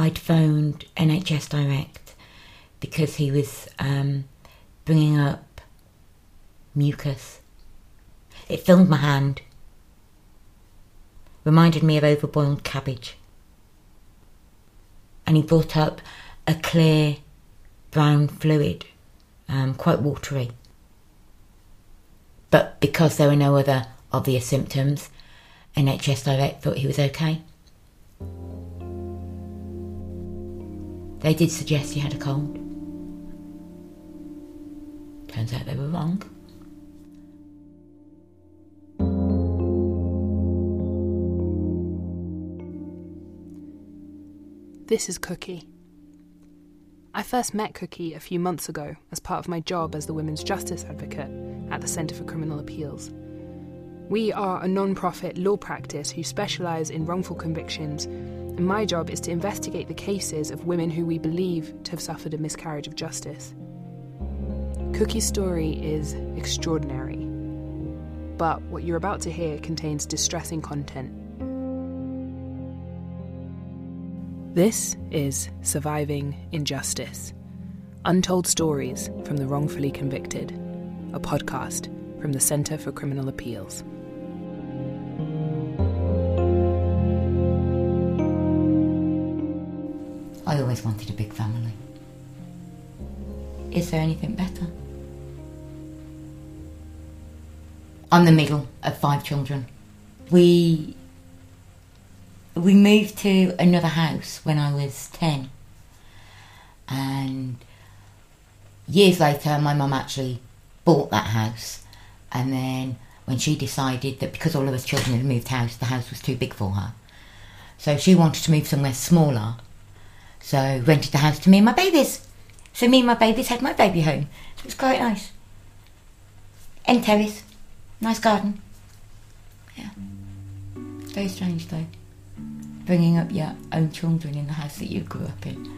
I'd phoned NHS Direct because he was um, bringing up mucus. It filled my hand, reminded me of overboiled cabbage. And he brought up a clear brown fluid, um, quite watery. But because there were no other obvious symptoms, NHS Direct thought he was okay. They did suggest he had a cold. Turns out they were wrong. This is Cookie. I first met Cookie a few months ago as part of my job as the Women's Justice Advocate at the Centre for Criminal Appeals. We are a non profit law practice who specialise in wrongful convictions, and my job is to investigate the cases of women who we believe to have suffered a miscarriage of justice. Cookie's story is extraordinary, but what you're about to hear contains distressing content. This is Surviving Injustice Untold Stories from the Wrongfully Convicted, a podcast from the Centre for Criminal Appeals. Always wanted a big family. Is there anything better? I'm the middle of five children. We we moved to another house when I was 10. And years later, my mum actually bought that house. And then when she decided that because all of us children had moved house, the house was too big for her. So she wanted to move somewhere smaller. So rented the house to me and my babies. So me and my babies had my baby home. It was quite nice. End terrace. Nice garden. Yeah. Very strange though bringing up your own children in the house that you grew up in.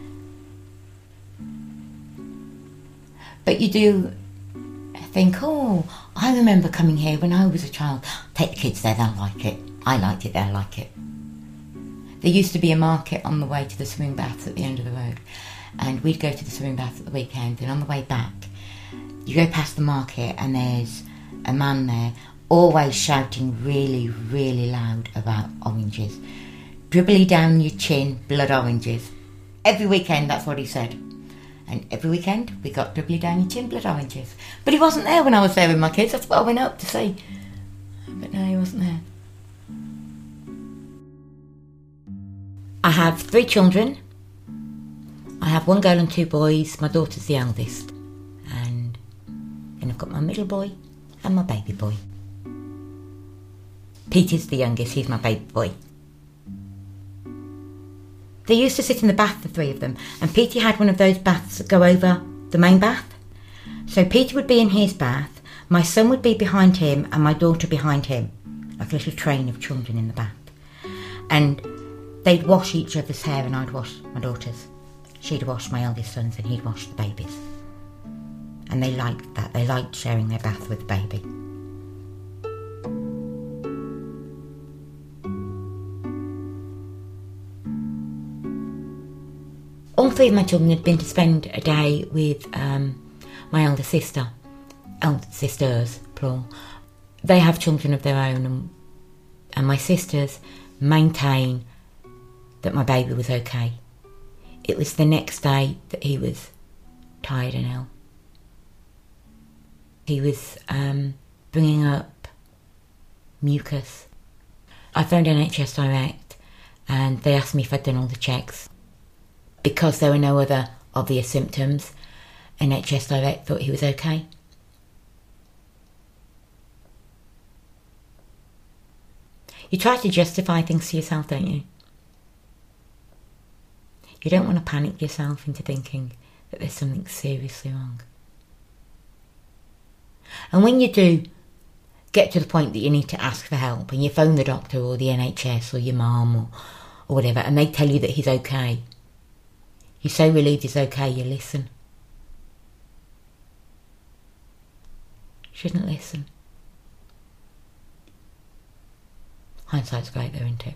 But you do think, oh, I remember coming here when I was a child. Take the kids there, they'll like it. I liked it, they'll like it. There used to be a market on the way to the swimming baths at the end of the road, and we'd go to the swimming baths at the weekend, and on the way back, you go past the market, and there's a man there always shouting really, really loud about oranges dribbly down your chin, blood oranges. Every weekend, that's what he said. And every weekend, we got dribbly down your chin, blood oranges. But he wasn't there when I was there with my kids. That's what I went up to see. But no, he wasn't there. I have three children. I have one girl and two boys. My daughter's the eldest. And then I've got my middle boy and my baby boy. Peter's the youngest, he's my baby boy. They used to sit in the bath, the three of them, and Peter had one of those baths that go over the main bath. So Peter would be in his bath, my son would be behind him, and my daughter behind him, like a little train of children in the bath. And they'd wash each other's hair, and I'd wash my daughter's. She'd wash my eldest son's, and he'd wash the baby's. And they liked that. They liked sharing their bath with the baby. all three of my children had been to spend a day with um, my elder sister, elder sisters, plural. They have children of their own, and, and my sisters maintain that my baby was okay. It was the next day that he was tired and ill. He was um, bringing up mucus. I phoned NHS Direct and they asked me if I'd done all the checks because there were no other obvious symptoms, NHS Direct thought he was okay. You try to justify things to yourself, don't you? You don't want to panic yourself into thinking that there's something seriously wrong. And when you do get to the point that you need to ask for help and you phone the doctor or the NHS or your mum or, or whatever and they tell you that he's okay, you're so relieved it's okay, you listen. Shouldn't listen. Hindsight's great though, isn't it?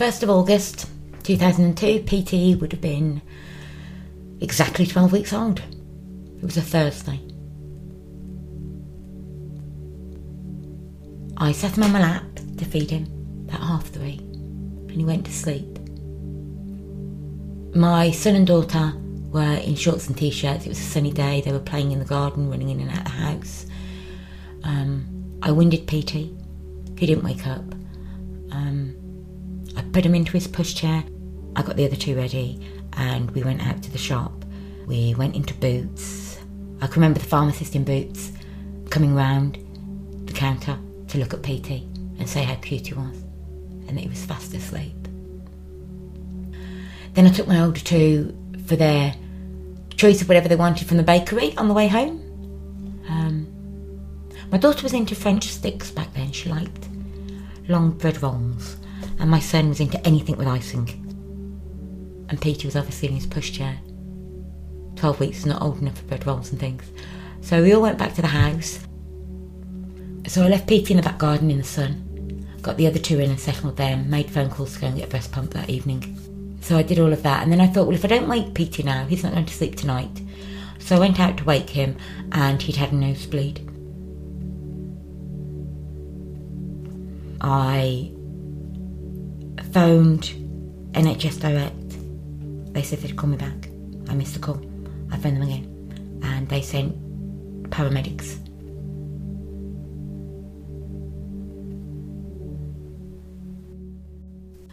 1st of August 2002, Petey would have been exactly 12 weeks old. It was a Thursday. I sat him on my lap to feed him about half three, and he went to sleep. My son and daughter were in shorts and t-shirts. It was a sunny day. They were playing in the garden, running in and out of the house. Um, I winded Petey. He didn't wake up. Um, put him into his pushchair. I got the other two ready, and we went out to the shop. We went into Boots. I can remember the pharmacist in Boots coming round the counter to look at Petey and say how cute he was, and that he was fast asleep. Then I took my older two for their choice of whatever they wanted from the bakery on the way home. Um, my daughter was into French sticks back then. She liked long bread rolls, and my son was into anything with icing. And Peter was obviously in his pushchair. Twelve weeks is not old enough for bread rolls and things. So we all went back to the house. So I left Peter in the back garden in the sun, got the other two in and settled them, made phone calls to go and get a breast pump that evening. So I did all of that, and then I thought, well, if I don't wake Peter now, he's not going to sleep tonight. So I went out to wake him, and he'd had a nosebleed. I phoned NHS Direct. They said they'd call me back. I missed the call. I phoned them again, and they sent paramedics.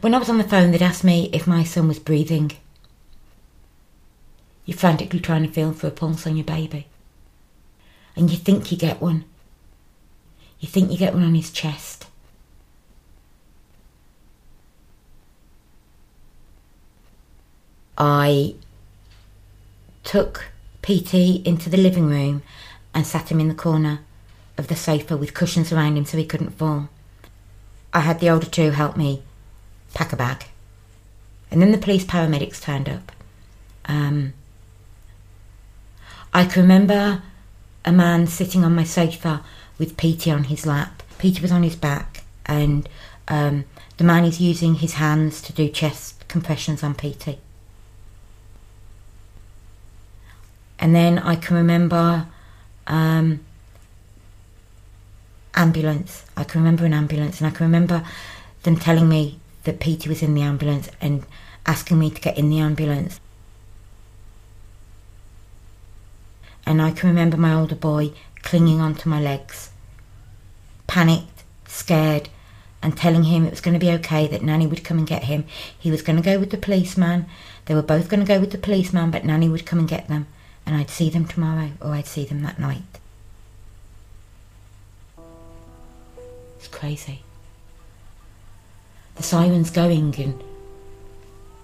When I was on the phone, they'd asked me if my son was breathing. You're frantically trying to feel for a pulse on your baby. And you think you get one. You think you get one on his chest. I took Petey into the living room and sat him in the corner of the sofa with cushions around him so he couldn't fall. I had the older two help me pack a bag. And then the police paramedics turned up. Um, I can remember a man sitting on my sofa with Petey on his lap. Petey was on his back, and um, the man is using his hands to do chest compressions on Petey. And then I can remember um, ambulance. I can remember an ambulance, and I can remember them telling me that Peter was in the ambulance and asking me to get in the ambulance. And I can remember my older boy clinging onto my legs, panicked, scared, and telling him it was going to be okay, that Nanny would come and get him. He was going to go with the policeman. They were both going to go with the policeman, but Nanny would come and get them, and I'd see them tomorrow, or I'd see them that night. It's crazy the siren's going and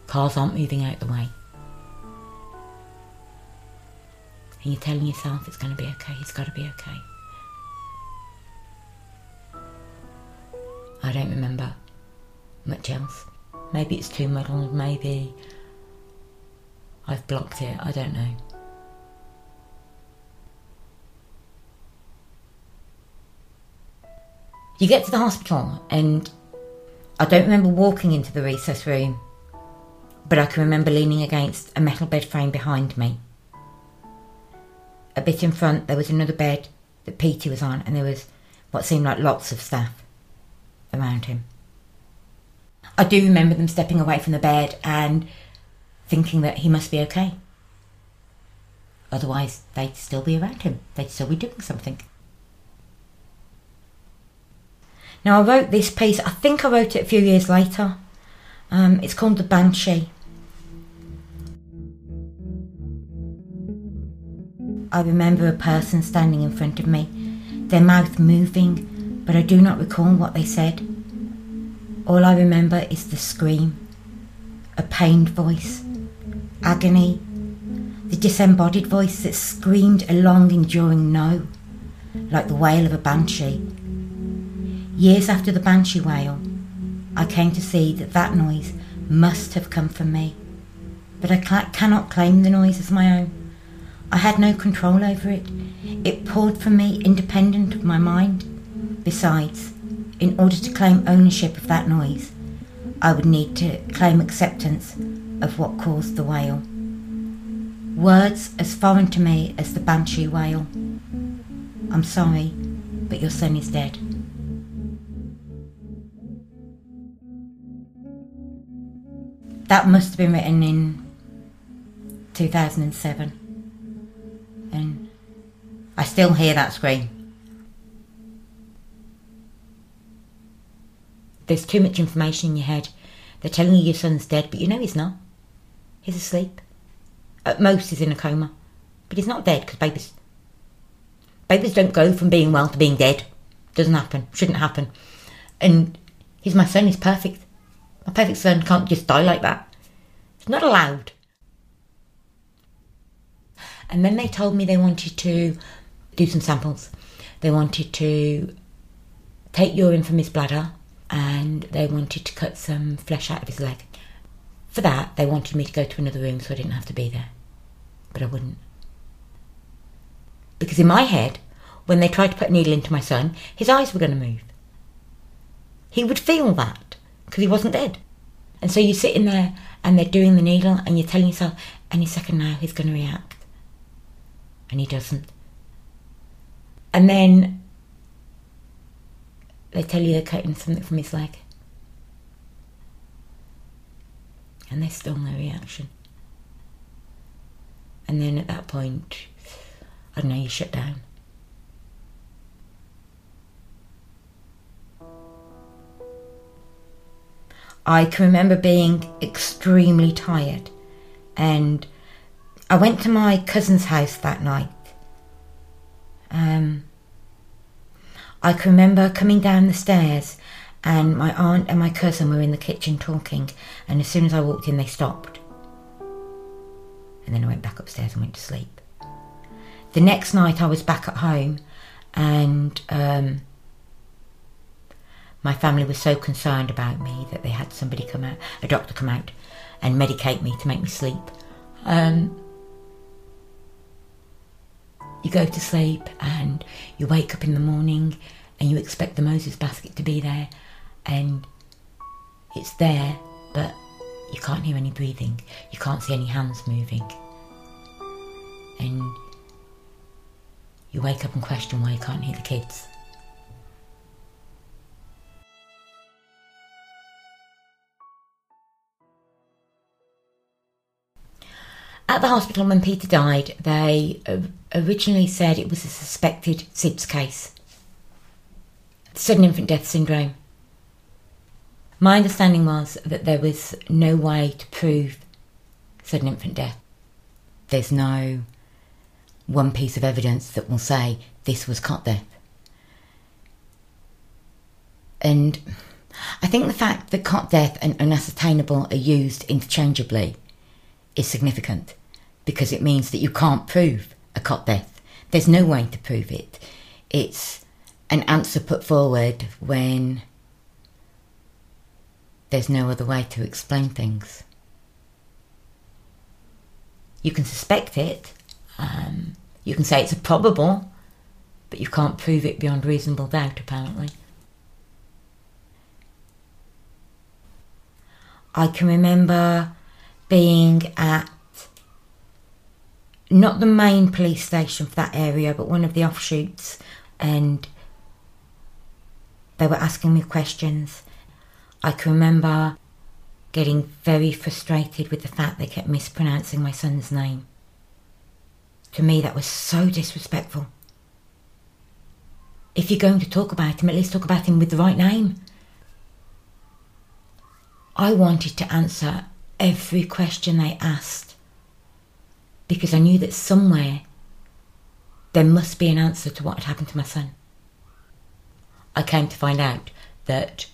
cars aren't moving out the way. And you're telling yourself it's going to be okay, it's got to be okay. I don't remember much else. Maybe it's too muddled, maybe I've blocked it, I don't know. You get to the hospital and I don't remember walking into the resus room, but I can remember leaning against a metal bed frame behind me. A bit in front, there was another bed that Petey was on, and there was what seemed like lots of staff around him. I do remember them stepping away from the bed and thinking that he must be okay. Otherwise, they'd still be around him, they'd still be doing something. Now, I wrote this piece, I think I wrote it a few years later. Um, it's called The Banshee. I remember a person standing in front of me, their mouth moving, but I do not recall what they said. All I remember is the scream, a pained voice, agony, the disembodied voice that screamed a long enduring no, like the wail of a banshee Years after the banshee wail, I came to see that that noise must have come from me. But I cannot claim the noise as my own. I had no control over it. It poured from me independent of my mind. Besides, in order to claim ownership of that noise, I would need to claim acceptance of what caused the wail. Words as foreign to me as the banshee wail. I'm sorry, but your son is dead. That must have been written in 2007. And I still hear that scream. There's too much information in your head. They're telling you your son's dead, but you know he's not. He's asleep. At most, he's in a coma. But he's not dead because babies. Babies don't go from being well to being dead. Doesn't happen. Shouldn't happen. And he's my son. He's perfect. My perfect son can't just die like that. It's not allowed. And then they told me they wanted to do some samples. They wanted to take urine from his bladder and they wanted to cut some flesh out of his leg. For that, they wanted me to go to another room so I didn't have to be there. But I wouldn't. Because in my head, when they tried to put a needle into my son, his eyes were going to move. He would feel that because he wasn't dead. And so you're sitting there and they're doing the needle and you're telling yourself, any second now he's going to react. And he doesn't. And then they tell you they're cutting something from his leg. And there's still no reaction. And then at that point, I don't know, you shut down. I can remember being extremely tired and I went to my cousin's house that night. Um, I can remember coming down the stairs and my aunt and my cousin were in the kitchen talking and as soon as I walked in they stopped. And then I went back upstairs and went to sleep. The next night I was back at home and um, my family was so concerned about me that they had somebody come out, a doctor come out, and medicate me to make me sleep. Um, you go to sleep and you wake up in the morning and you expect the Moses basket to be there, and it's there, but you can't hear any breathing, you can't see any hands moving, and you wake up and question why you can't hear the kids. At the hospital when Peter died, they originally said it was a suspected SIDS case, sudden infant death syndrome. My understanding was that there was no way to prove sudden infant death. There's no one piece of evidence that will say this was cot death. And I think the fact that cot death and unascertainable are used interchangeably is significant because it means that you can't prove a cot death. There's no way to prove it. It's an answer put forward when there's no other way to explain things. You can suspect it, um, you can say it's a probable, but you can't prove it beyond reasonable doubt, apparently. I can remember being at not the main police station for that area, but one of the offshoots, and they were asking me questions. I can remember getting very frustrated with the fact they kept mispronouncing my son's name. To me, that was so disrespectful. If you're going to talk about him, at least talk about him with the right name. I wanted to answer every question they asked because I knew that somewhere there must be an answer to what had happened to my son. I came to find out that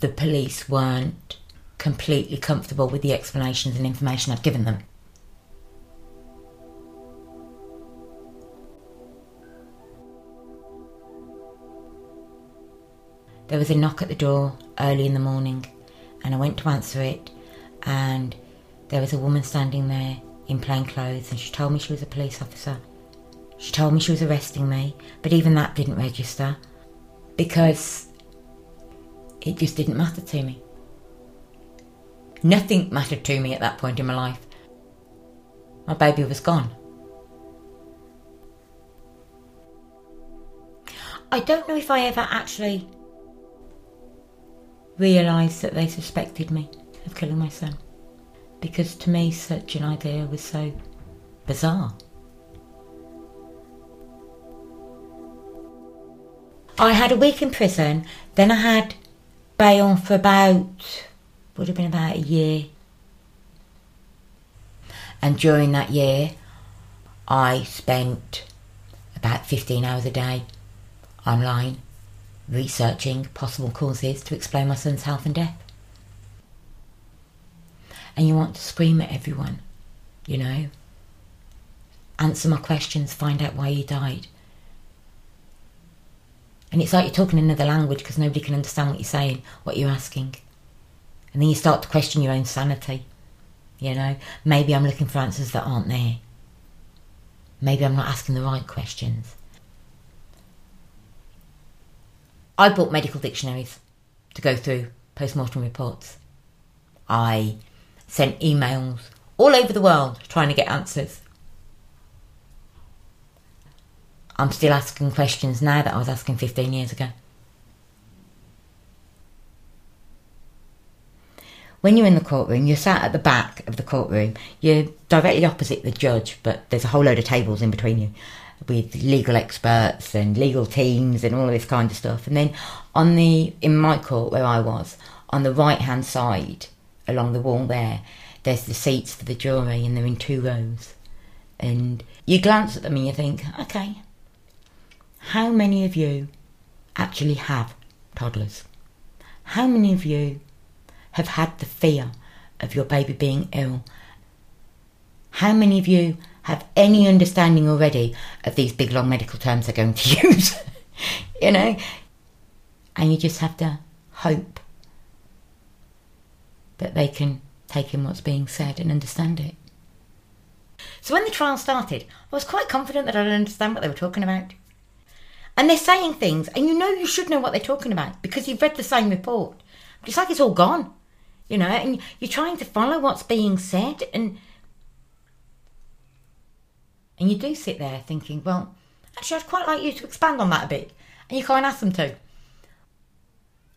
the police weren't completely comfortable with the explanations and information I'd given them. There was a knock at the door early in the morning, and I went to answer it, and there was a woman standing there in plain clothes, and she told me she was a police officer. She told me she was arresting me, but even that didn't register because it just didn't matter to me. Nothing mattered to me at that point in my life. My baby was gone. I don't know if I ever actually realised that they suspected me of killing my son. Because to me, such an idea was so bizarre. I had a week in prison, then I had bail for about, would have been about a year. And during that year, I spent about 15 hours a day online researching possible causes to explain my son's health and death. And you want to scream at everyone, you know. Answer my questions, find out why he died. And it's like you're talking another language because nobody can understand what you're saying, what you're asking. And then you start to question your own sanity. You know, maybe I'm looking for answers that aren't there. Maybe I'm not asking the right questions. I bought medical dictionaries to go through post-mortem reports. I sent emails all over the world trying to get answers. I'm still asking questions now that I was asking 15 years ago. When you're in the courtroom, you're sat at the back of the courtroom. You're directly opposite the judge, but there's a whole load of tables in between you with legal experts and legal teams and all of this kind of stuff. And then on the in my court where I was, on the right hand side along the wall there, there's the seats for the jury and they're in two rows. And you glance at them and you think, okay, how many of you actually have toddlers? How many of you have had the fear of your baby being ill? How many of you have any understanding already of these big long medical terms they're going to use. you know? And you just have to hope that they can take in what's being said and understand it. So when the trial started, I was quite confident that I'd understand what they were talking about. And they're saying things, and you know you should know what they're talking about because you've read the same report. But it's like it's all gone, you know, and you're trying to follow what's being said, and and you do sit there thinking, well, actually, I'd quite like you to expand on that a bit. And you can't ask them to.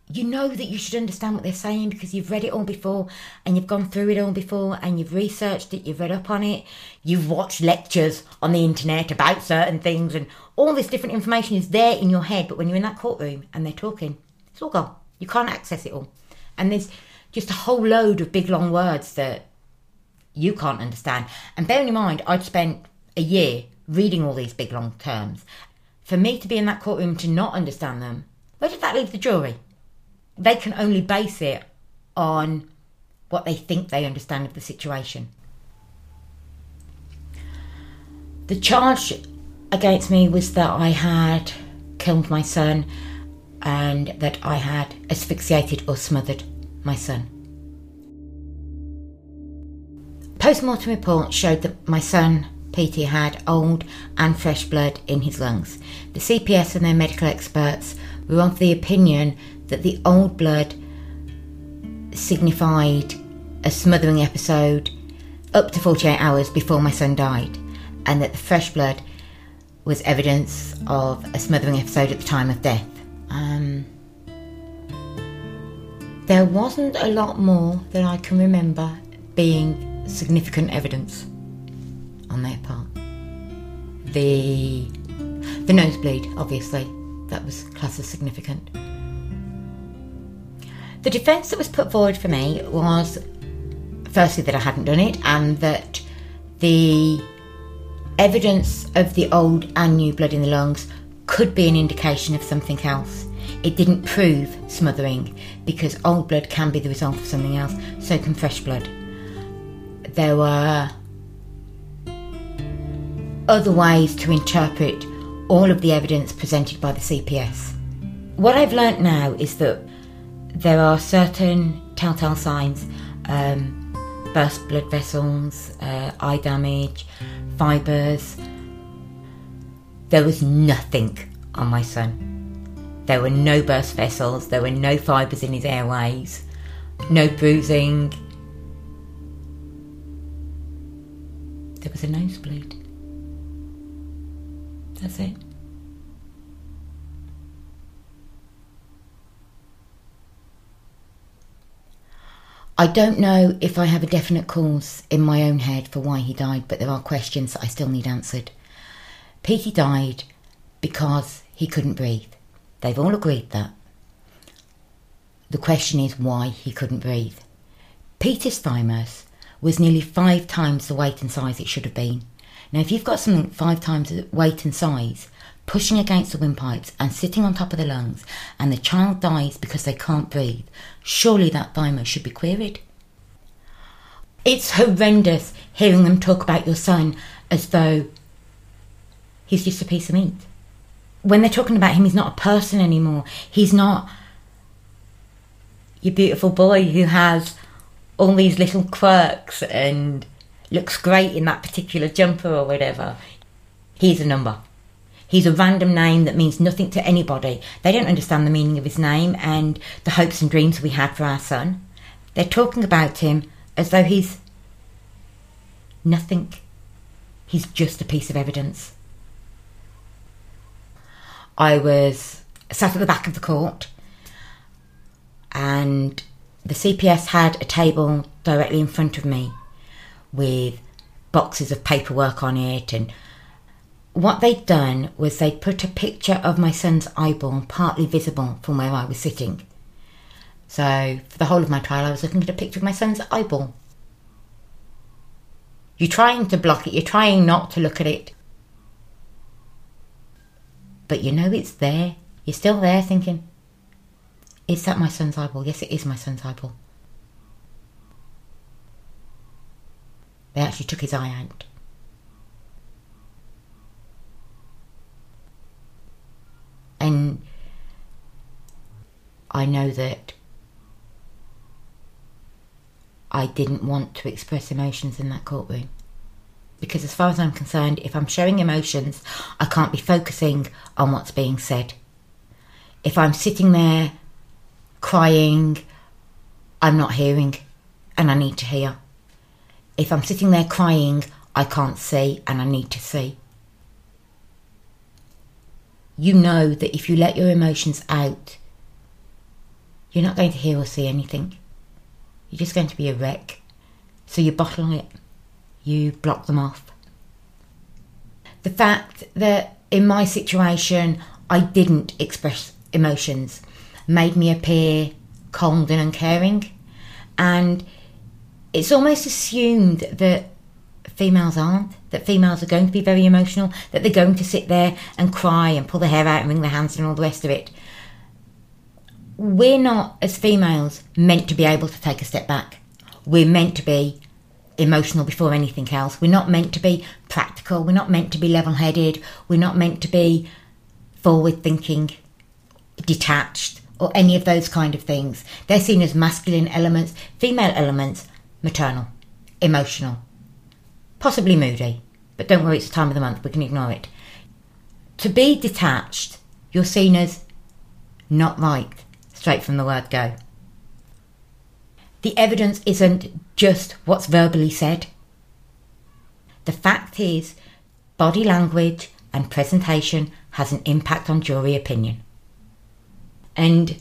You know that you should understand what they're saying because you've read it all before and you've gone through it all before and you've researched it, you've read up on it, you've watched lectures on the internet about certain things, and all this different information is there in your head. But when you're in that courtroom and they're talking, it's all gone. You can't access it all. And there's just a whole load of big long words that you can't understand. And bearing in mind, I'd spent a year reading all these big long terms. For me to be in that courtroom to not understand them, where did that leave the jury? They can only base it on what they think they understand of the situation. The charge against me was that I had killed my son and that I had asphyxiated or smothered my son. Post mortem report showed that my son Petey had old and fresh blood in his lungs. The CPS and their medical experts were of the opinion that the old blood signified a smothering episode up to 48 hours before my son died, and that the fresh blood was evidence of a smothering episode at the time of death. Um, there wasn't a lot more that I can remember being significant evidence on their part. The the nosebleed, obviously, that was classed as significant. The defence that was put forward for me was firstly that I hadn't done it and that the evidence of the old and new blood in the lungs could be an indication of something else. It didn't prove smothering because old blood can be the result of something else, so can fresh blood. There were other ways to interpret all of the evidence presented by the CPS. What I've learnt now is that there are certain telltale signs um, burst blood vessels, uh, eye damage, fibres. There was nothing on my son. There were no burst vessels, there were no fibres in his airways, no bruising. There was a nosebleed. That's it. I don't know if I have a definite cause in my own head for why he died, but there are questions that I still need answered. Petey died because he couldn't breathe. They've all agreed that. The question is why he couldn't breathe. Peter's thymus was nearly five times the weight and size it should have been. Now, if you've got something five times the weight and size, pushing against the windpipes and sitting on top of the lungs, and the child dies because they can't breathe, surely that thymus should be queried. It's horrendous hearing them talk about your son as though he's just a piece of meat. When they're talking about him, he's not a person anymore. He's not your beautiful boy who has all these little quirks and looks great in that particular jumper or whatever. He's a number. He's a random name that means nothing to anybody. They don't understand the meaning of his name and the hopes and dreams we had for our son. They're talking about him as though he's nothing. He's just a piece of evidence. I was sat at the back of the court and the CPS had a table directly in front of me with boxes of paperwork on it and what they'd done was they'd put a picture of my son's eyeball partly visible from where I was sitting. So for the whole of my trial I was looking at a picture of my son's eyeball. You're trying to block it, you're trying not to look at it. But you know it's there. You're still there thinking, is that my son's eyeball? Yes, it is my son's eyeball. They actually took his eye out. And I know that I didn't want to express emotions in that courtroom. Because, as far as I'm concerned, if I'm showing emotions, I can't be focusing on what's being said. If I'm sitting there crying, I'm not hearing and I need to hear. If I'm sitting there crying, I can't see and I need to see. You know that if you let your emotions out, you're not going to hear or see anything. You're just going to be a wreck. So you bottle it, you block them off. The fact that in my situation I didn't express emotions made me appear cold and uncaring. And it's almost assumed that females aren't, that females are going to be very emotional, that they're going to sit there and cry and pull their hair out and wring their hands and all the rest of it. We're not, as females, meant to be able to take a step back. We're meant to be emotional before anything else. We're not meant to be practical. We're not meant to be level headed. We're not meant to be forward thinking, detached or any of those kind of things. They're seen as masculine elements, female elements, maternal, emotional, possibly moody. But don't worry, it's the time of the month, we can ignore it. To be detached, you're seen as not right, straight from the word go. The evidence isn't just what's verbally said. The fact is, body language and presentation has an impact on jury opinion. And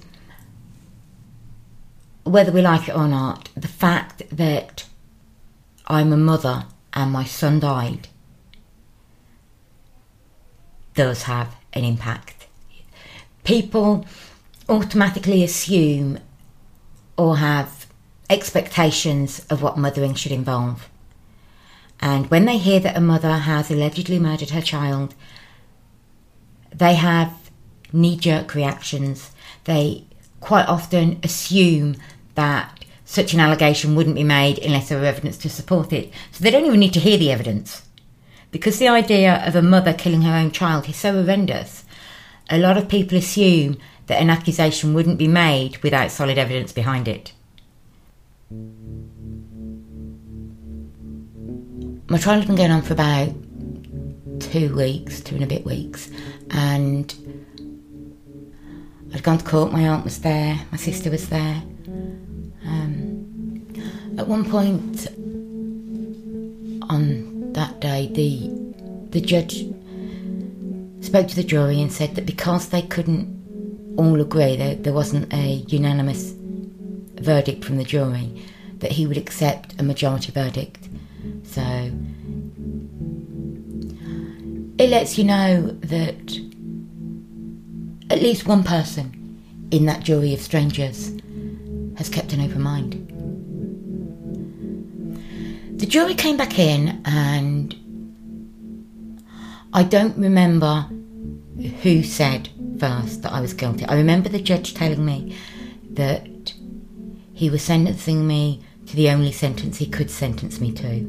whether we like it or not, the fact that I'm a mother and my son died does have an impact. People automatically assume or have expectations of what mothering should involve. And when they hear that a mother has allegedly murdered her child, they have knee jerk reactions they quite often assume that such an allegation wouldn't be made unless there were evidence to support it. So they don't even need to hear the evidence. Because the idea of a mother killing her own child is so horrendous, a lot of people assume that an accusation wouldn't be made without solid evidence behind it. My trial has been going on for about two weeks, two and a bit weeks, and I'd gone to court, my aunt was there, my sister was there. Um, at one point on that day, the the judge spoke to the jury and said that because they couldn't all agree, there, there wasn't a unanimous verdict from the jury, that he would accept a majority verdict. So it lets you know that at least one person in that jury of strangers has kept an open mind. The jury came back in, and I don't remember who said first that I was guilty. I remember the judge telling me that he was sentencing me to the only sentence he could sentence me to.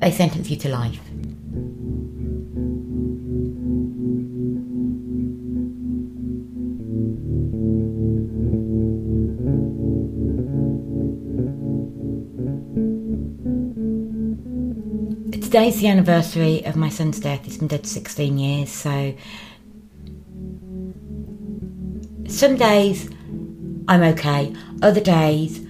They sentence you to life. Today's the anniversary of my son's death. He's been dead 16 years, so some days I'm okay, other days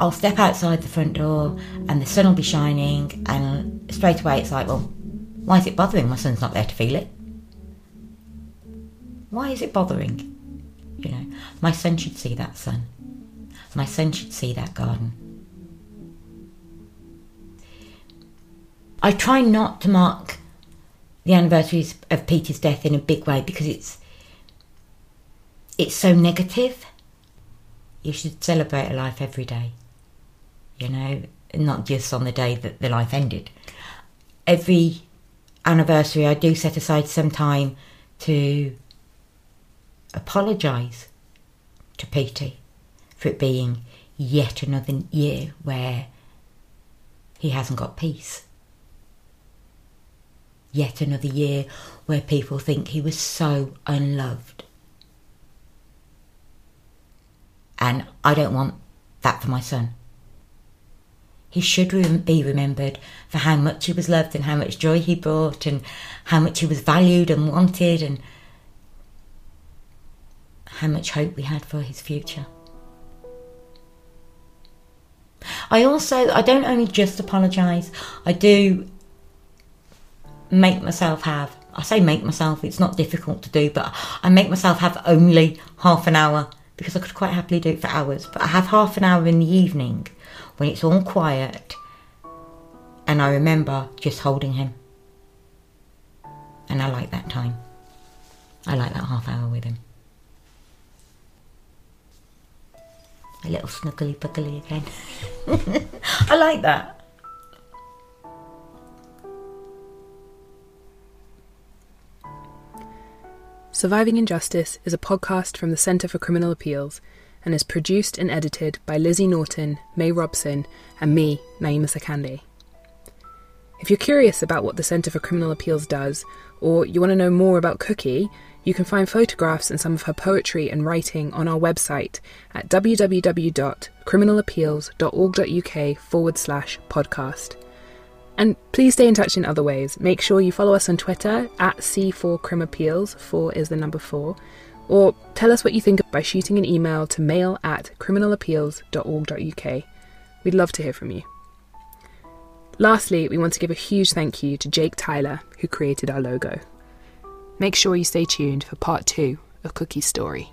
I'll step outside the front door and the sun will be shining, and straight away it's like, well, why is it bothering? My son's not there to feel it. Why is it bothering? You know, my son should see that sun. My son should see that garden. I try not to mark the anniversaries of Peter's death in a big way because it's it's so negative. You should celebrate a life every day you know, not just on the day that the life ended. Every anniversary, I do set aside some time to apologise to Peter for it being yet another year where he hasn't got peace. Yet another year where people think he was so unloved. And I don't want that for my son. He should be remembered for how much he was loved and how much joy he brought and how much he was valued and wanted and how much hope we had for his future. I also, I don't only just apologise, I do make myself have, I say make myself, it's not difficult to do, but I make myself have only half an hour because I could quite happily do it for hours, but I have half an hour in the evening when it's all quiet and I remember just holding him. And I like that time. I like that half hour with him. A little snuggly puggly again. I like that. Surviving Injustice is a podcast from the Centre for Criminal Appeals and is produced and edited by Lizzie Norton, May Robson, and me, Naima Sakande. If you're curious about what the Centre for Criminal Appeals does, or you want to know more about Cookie, you can find photographs and some of her poetry and writing on our website at www.criminalappeals.org.uk forward slash podcast. And please stay in touch in other ways. Make sure you follow us on Twitter at C4CrimAppeals, 4 is the number 4, or tell us what you think by shooting an email to mail at criminalappeals.org.uk. We'd love to hear from you. Lastly, we want to give a huge thank you to Jake Tyler, who created our logo. Make sure you stay tuned for part two of Cookie's story.